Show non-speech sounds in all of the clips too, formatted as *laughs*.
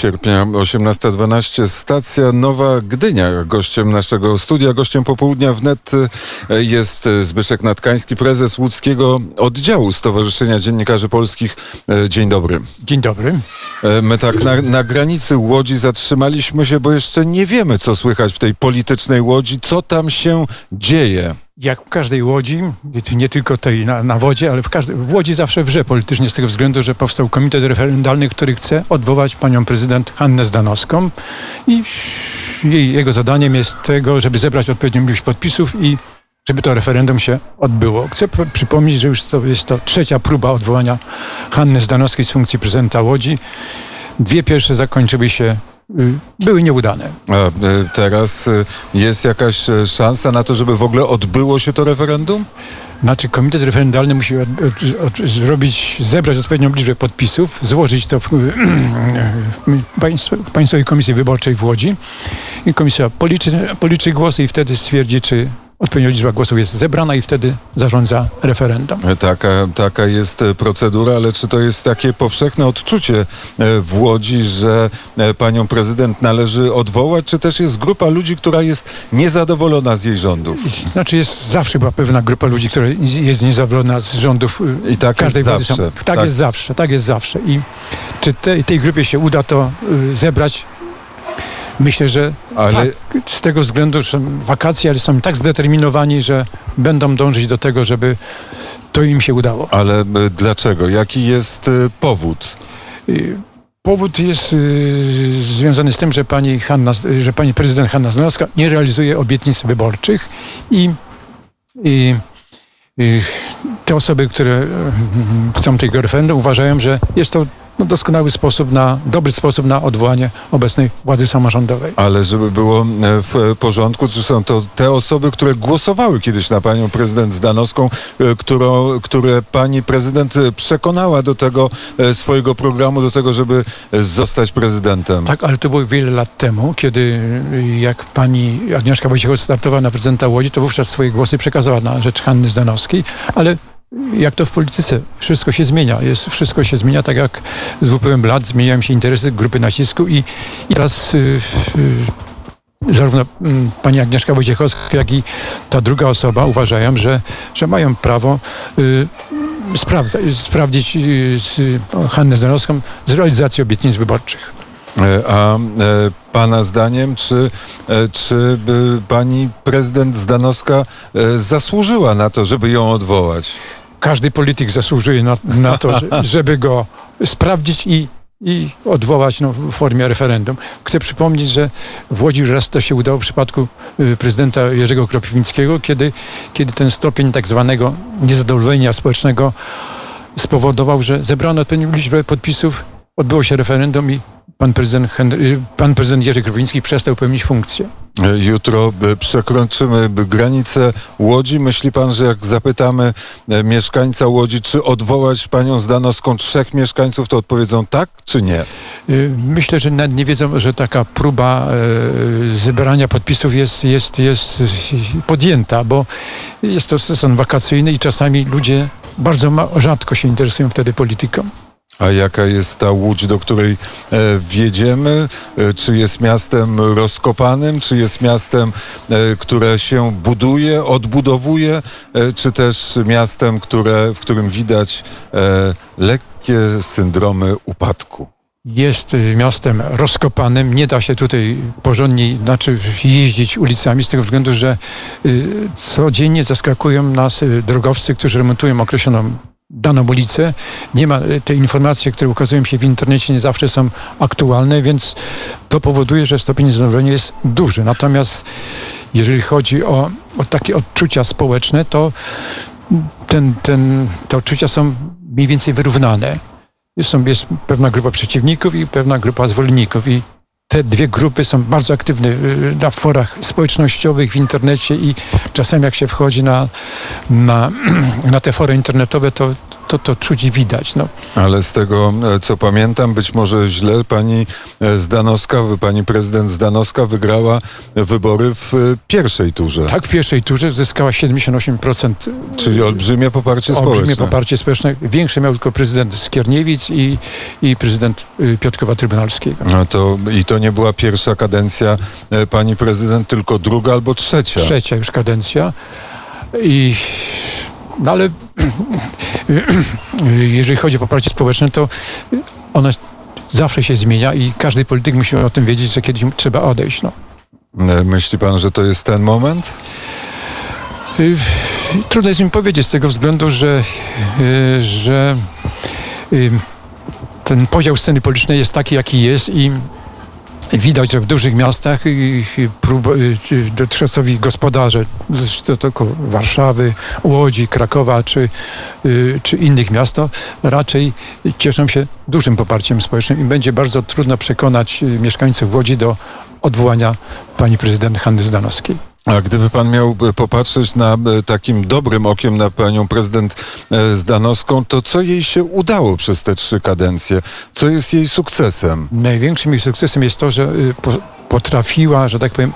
Sierpnia 18.12 stacja Nowa Gdynia. Gościem naszego studia, gościem popołudnia wnet e, jest Zbyszek Natkański, prezes łódzkiego oddziału Stowarzyszenia Dziennikarzy Polskich. E, dzień dobry. Dzień dobry. E, my tak na, na granicy Łodzi zatrzymaliśmy się, bo jeszcze nie wiemy, co słychać w tej politycznej Łodzi, co tam się dzieje jak w każdej łodzi, nie tylko tej na, na wodzie, ale w, każdej, w Łodzi zawsze wrze politycznie z tego względu, że powstał komitet referendalny, który chce odwołać panią prezydent Hannę Zdanowską i jej, jego zadaniem jest tego, żeby zebrać odpowiednią ilość podpisów i żeby to referendum się odbyło. Chcę przypomnieć, że już to jest to trzecia próba odwołania Hanny Zdanowskiej z funkcji prezydenta Łodzi. Dwie pierwsze zakończyły się były nieudane. A y, teraz y, jest jakaś szansa na to, żeby w ogóle odbyło się to referendum? Znaczy komitet referendalny musi od, od, od, zrobić, zebrać odpowiednią liczbę podpisów, złożyć to w, *clears throat* w Państwowej Komisji Wyborczej w Łodzi i komisja policzy, policzy głosy i wtedy stwierdzi, czy odpowiednia liczba głosów jest zebrana i wtedy zarządza referendum. Taka, taka jest e, procedura, ale czy to jest takie powszechne odczucie e, w Łodzi, że e, panią prezydent należy odwołać, czy też jest grupa ludzi, która jest niezadowolona z jej rządów? Znaczy jest zawsze była pewna grupa ludzi, która jest niezadowolona z rządów I tak każdej jest zawsze. Tak, tak, jest zawsze, tak jest zawsze. I czy tej, tej grupie się uda to zebrać, Myślę, że ale... tak, z tego względu, że wakacje, ale są tak zdeterminowani, że będą dążyć do tego, żeby to im się udało. Ale e, dlaczego? Jaki jest e, powód? Powód jest y, związany z tym, że pani, Hanna, że pani prezydent Hanna Znowska nie realizuje obietnic wyborczych i, i, i te osoby, które chcą tego referendum uważają, że jest to no, doskonały sposób na, dobry sposób na odwołanie obecnej władzy samorządowej. Ale żeby było e, w porządku, czy są to te osoby, które głosowały kiedyś na panią prezydent Zdanowską, e, którą, które pani prezydent przekonała do tego e, swojego programu, do tego, żeby zostać prezydentem. Tak, ale to było wiele lat temu, kiedy jak pani Agnieszka Wojciechowska startowała na prezydenta Łodzi, to wówczas swoje głosy przekazała na rzecz Hanny Zdanowskiej, ale jak to w polityce, wszystko się zmienia. Jest, wszystko się zmienia, tak jak z upływem lat zmieniają się interesy grupy nacisku i, i teraz y, y, zarówno y, pani Agnieszka Wojciechowska, jak i ta druga osoba uważają, że, że mają prawo y, sprawdza, sprawdzić Hannę Zanowską z realizacji obietnic wyborczych. E, a e, Pana zdaniem, czy, e, czy pani prezydent Zdanowska zasłużyła na to, żeby ją odwołać? Każdy polityk zasługuje na, na to, *laughs* żeby go sprawdzić i i odwołać no, w formie referendum. Chcę przypomnieć, że w Łodzi już raz to się udało w przypadku y, prezydenta Jerzego Kropiwnickiego, kiedy, kiedy ten stopień tak zwanego niezadowolenia społecznego spowodował, że zebrano odpowiednią liczbę podpisów, odbyło się referendum i pan prezydent, Henry, pan prezydent Jerzy Kropiwnicki przestał pełnić funkcję. Jutro przekroczymy granicę Łodzi. Myśli pan, że jak zapytamy mieszkańca Łodzi, czy odwołać panią Zdanowską trzech mieszkańców, to odpowiedzą tak czy nie? Y, myślę, że nie wiedzą, że taka próba zebrania podpisów jest, jest, jest podjęta, bo jest to sezon wakacyjny i czasami ludzie bardzo rzadko się interesują wtedy polityką. A jaka jest ta łódź, do której e, wjedziemy? E, czy jest miastem rozkopanym, czy jest miastem, e, które się buduje, odbudowuje, czy też miastem, które, w którym widać lekkie syndromy upadku? jest miastem rozkopanym. Nie da się tutaj porządnie znaczy jeździć ulicami z tego względu, że codziennie zaskakują nas drogowcy, którzy remontują określoną daną ulicę. Nie ma, te informacje, które ukazują się w internecie nie zawsze są aktualne, więc to powoduje, że stopień zadowolenia jest duży. Natomiast jeżeli chodzi o, o takie odczucia społeczne, to ten, ten, te odczucia są mniej więcej wyrównane. Jest, jest pewna grupa przeciwników i pewna grupa zwolenników i te dwie grupy są bardzo aktywne y, na forach społecznościowych, w internecie i czasem jak się wchodzi na, na, *clears throat* na te fory internetowe, to to, to czuć i widać. No. Ale z tego, e, co pamiętam, być może źle, pani e, Zdanowska, pani prezydent Zdanowska wygrała wybory w e, pierwszej turze. Tak, w pierwszej turze zyskała 78%. Czyli olbrzymie poparcie społeczne. Olbrzymie poparcie społeczne. Większe miał tylko prezydent Skierniewic i, i prezydent Piotrkowa Trybunalskiego. No to, I to nie była pierwsza kadencja pani prezydent, tylko druga albo trzecia. Trzecia już kadencja. I no ale *clears throat* jeżeli chodzi o poparcie społeczne, to ono zawsze się zmienia i każdy polityk musi o tym wiedzieć, że kiedyś trzeba odejść. No. Myśli pan, że to jest ten moment? Y, trudno jest mi powiedzieć z tego względu, że, y, że y, ten podział sceny politycznej jest taki, jaki jest i Widać, że w dużych miastach prób, dotychczasowi gospodarze, to tylko Warszawy, Łodzi, Krakowa czy, y, czy innych miast, raczej cieszą się dużym poparciem społecznym i będzie bardzo trudno przekonać y, mieszkańców Łodzi do odwołania pani prezydent Hanny Zdanowskiej. A gdyby pan miał e, popatrzeć na e, takim dobrym okiem na panią prezydent e, Zdanowską, to co jej się udało przez te trzy kadencje? Co jest jej sukcesem? Największym jej sukcesem jest to, że y, potrafiła, że tak powiem,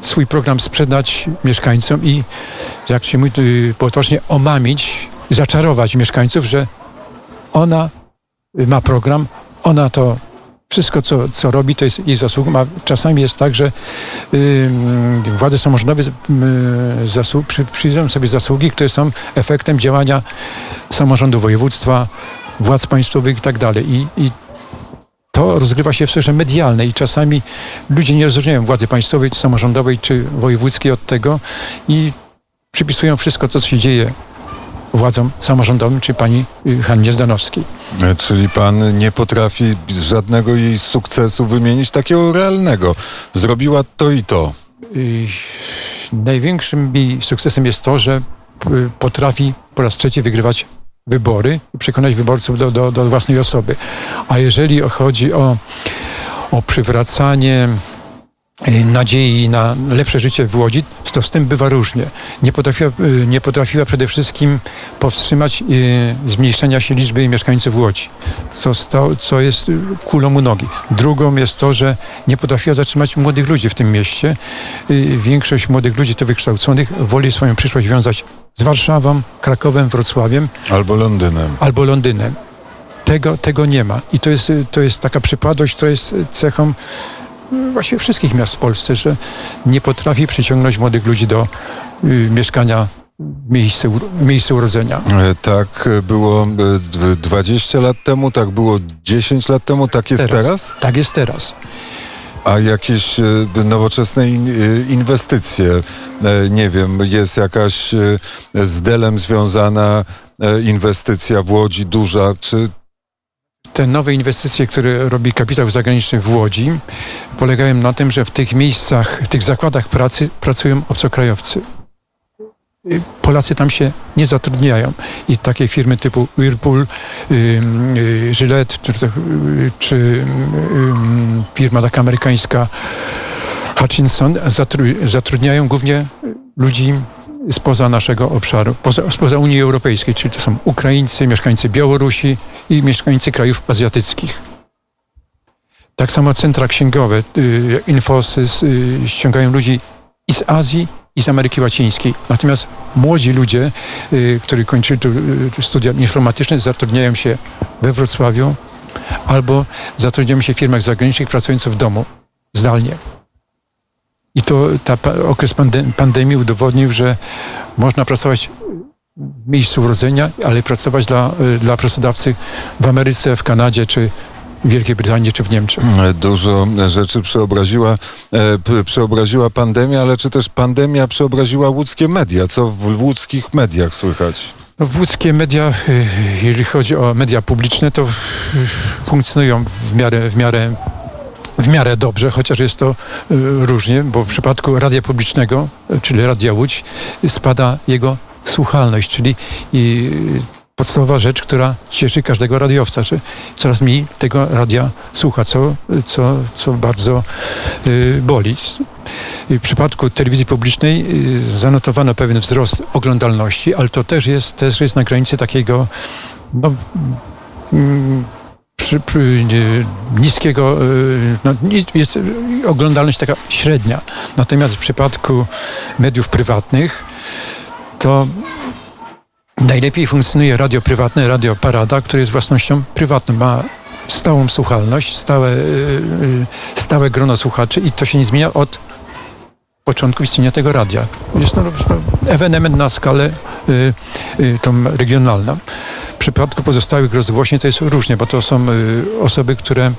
swój program sprzedać mieszkańcom i, jak się mówi y, potocznie, omamić, zaczarować mieszkańców, że ona ma program, ona to wszystko, co, co robi, to jest jej zasługą, a czasami jest tak, że władze samorządowe yy, zasług, przy, przyjdą sobie zasługi, które są efektem działania samorządu województwa, władz państwowych i tak dalej. I, i to rozgrywa się w sferze medialnej i czasami ludzie nie rozróżniają władzy państwowej, czy samorządowej, czy wojewódzkiej od tego i przypisują wszystko, co się dzieje władzom samorządowym, czy pani y, Hannie Zdanowskiej. E, czyli pan nie potrafi żadnego jej sukcesu wymienić takiego realnego. Zrobiła to i to. Y, największym jej sukcesem jest to, że y, potrafi po raz trzeci wygrywać wybory i przekonać wyborców do, do, do własnej osoby. A jeżeli chodzi o, o przywracanie nadziei na lepsze życie w Łodzi, to z tym bywa różnie. Nie potrafiła, y, nie potrafiła przede wszystkim powstrzymać y, zmniejszenia się liczby mieszkańców Łodzi, co, co jest kulą u nogi. Drugą jest to, że nie potrafiła zatrzymać młodych ludzi w tym mieście. Większość młodych ludzi to wykształconych woli swoją przyszłość wiązać z Warszawą, Krakowem, Wrocławiem. Albo Londynem. Albo Londynem. Tego, tego nie ma. I to jest, to jest taka przypadłość, która jest cechą właściwie wszystkich miast w Polsce, że nie potrafi przyciągnąć młodych ludzi do y, mieszkania miejsce, miejsce urodzenia. E, tak było 20 e, lat temu, tak było 10 lat temu, tak jest teraz? teraz? Tak jest teraz. A jakieś e, nowoczesne inwestycje, nie wiem, jest jakaś z Delem związana inwestycja w Łodzi duża, czy te nowe inwestycje, które robi kapitał zagraniczny w Łodzi, polegają na tym, że w tych miejscach, w tych zakładach pracy pracują obcokrajowcy. Polacy tam się nie zatrudniają i takie firmy typu Whirlpool, Gillette czy, czy firma taka amerykańska Hutchinson zatrudniają głównie ludzi spoza naszego obszaru, poza, spoza Unii Europejskiej, czyli to są Ukraińcy, mieszkańcy Białorusi i mieszkańcy krajów azjatyckich. Tak samo centra księgowe, y, Infosys, y, ściągają ludzi i z Azji, i z Ameryki Łacińskiej. Natomiast młodzi ludzie, y, którzy kończyli tu studia informatyczne, zatrudniają się we Wrocławiu albo zatrudniają się w firmach zagranicznych pracujących w domu, zdalnie. I to ta, okres pandemii udowodnił, że można pracować miejscu urodzenia, ale pracować dla, y, dla pracodawcy w Ameryce, w Kanadzie czy w Wielkiej Brytanii czy w Niemczech. Dużo rzeczy przeobraziła, e, przeobraziła pandemia, ale czy też pandemia przeobraziła łódzkie media? Co w łódzkich mediach słychać? No, łódzkie media, y, jeżeli chodzi o media publiczne, to funkcjonują w miarę, w miarę w miarę dobrze, chociaż jest to y, różnie, bo w przypadku radia publicznego, y, czyli Radia Łódź, spada jego słuchalność, czyli podstawowa rzecz, która cieszy każdego radiowca, że coraz mniej tego radia słucha, co, co, co bardzo y, boli. w przypadku telewizji publicznej y, zanotowano pewien wzrost oglądalności, ale to też jest, też jest na granicy takiego no, mm, przy, przy, niskiego, y, no, jest oglądalność taka średnia. Natomiast w przypadku mediów prywatnych to najlepiej funkcjonuje radio prywatne, radio Parada, które jest własnością prywatną. Ma stałą słuchalność, stałe, y, y, stałe grono słuchaczy i to się nie zmienia od początku istnienia tego radia. Jest to ewenement na skalę y, tą regionalną. W przypadku pozostałych rozgłośni to jest różnie, bo to są osoby, które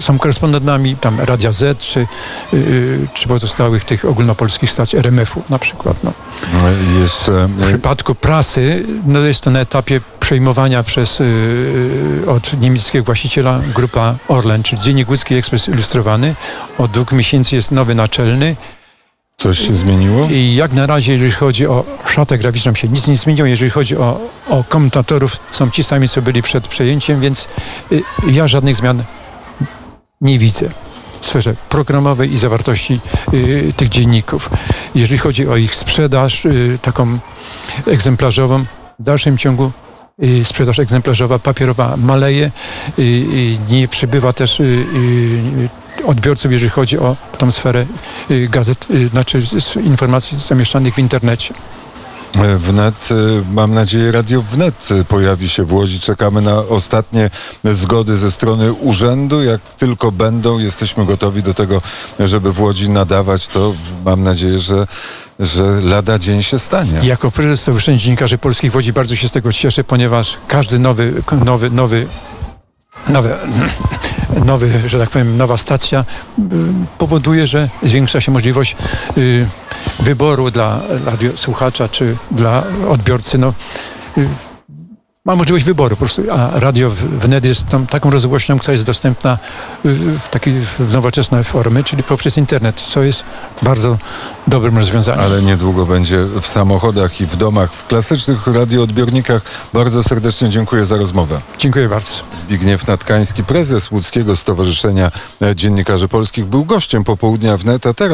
są korespondentami tam Radia Z czy, y, czy pozostałych tych ogólnopolskich stacji RMF-u na przykład. No. E, Jeszcze W przypadku prasy no jest to na etapie przejmowania przez, y, od niemieckiego właściciela grupa Orlen, czyli Dziennik Łódzki Ekspres Ilustrowany. Od dwóch miesięcy jest nowy naczelny coś się zmieniło? i jak na razie, jeżeli chodzi o szatę graficzną, się nic nie zmieniło. Jeżeli chodzi o, o komentatorów, są ci sami, co byli przed przejęciem, więc y, ja żadnych zmian nie widzę w sferze programowej i zawartości y, tych dzienników. Jeżeli chodzi o ich sprzedaż, y, taką egzemplarzową, w dalszym ciągu y, sprzedaż egzemplarzowa, papierowa maleje, y, y, nie przybywa też y, odbiorców, jeżeli chodzi o tą sferę gazet, znaczy informacji zamieszczanych w internecie. Wnet, e, mam nadzieję, Radio Wnet e, pojawi się w Łodzi. Czekamy na ostatnie zgody ze strony urzędu. Jak tylko będą, jesteśmy gotowi do tego, żeby w Łodzi nadawać. To mam nadzieję, że, że lada dzień się stanie. Jako prezes Stowarzyszenia Dziennikarzy Polskich w Łodzi bardzo się z tego cieszę, ponieważ każdy nowy, nowy, nowy, nowy, *clears throat* nowy, że tak powiem, nowa stacja y, powoduje, że zwiększa się możliwość y, wyboru dla radiosłuchacza czy dla odbiorcy. No, y, ma możliwość wyboru po prostu, a radio w- wnet jest tą, taką rozgłośnią, która jest dostępna w takiej nowoczesnej formy, czyli poprzez internet, co jest bardzo dobrym rozwiązaniem. Ale niedługo będzie w samochodach i w domach, w klasycznych radioodbiornikach. Bardzo serdecznie dziękuję za rozmowę. Dziękuję bardzo. Zbigniew Natkański, prezes Łódzkiego Stowarzyszenia Dziennikarzy Polskich, był gościem popołudnia wnet, a teraz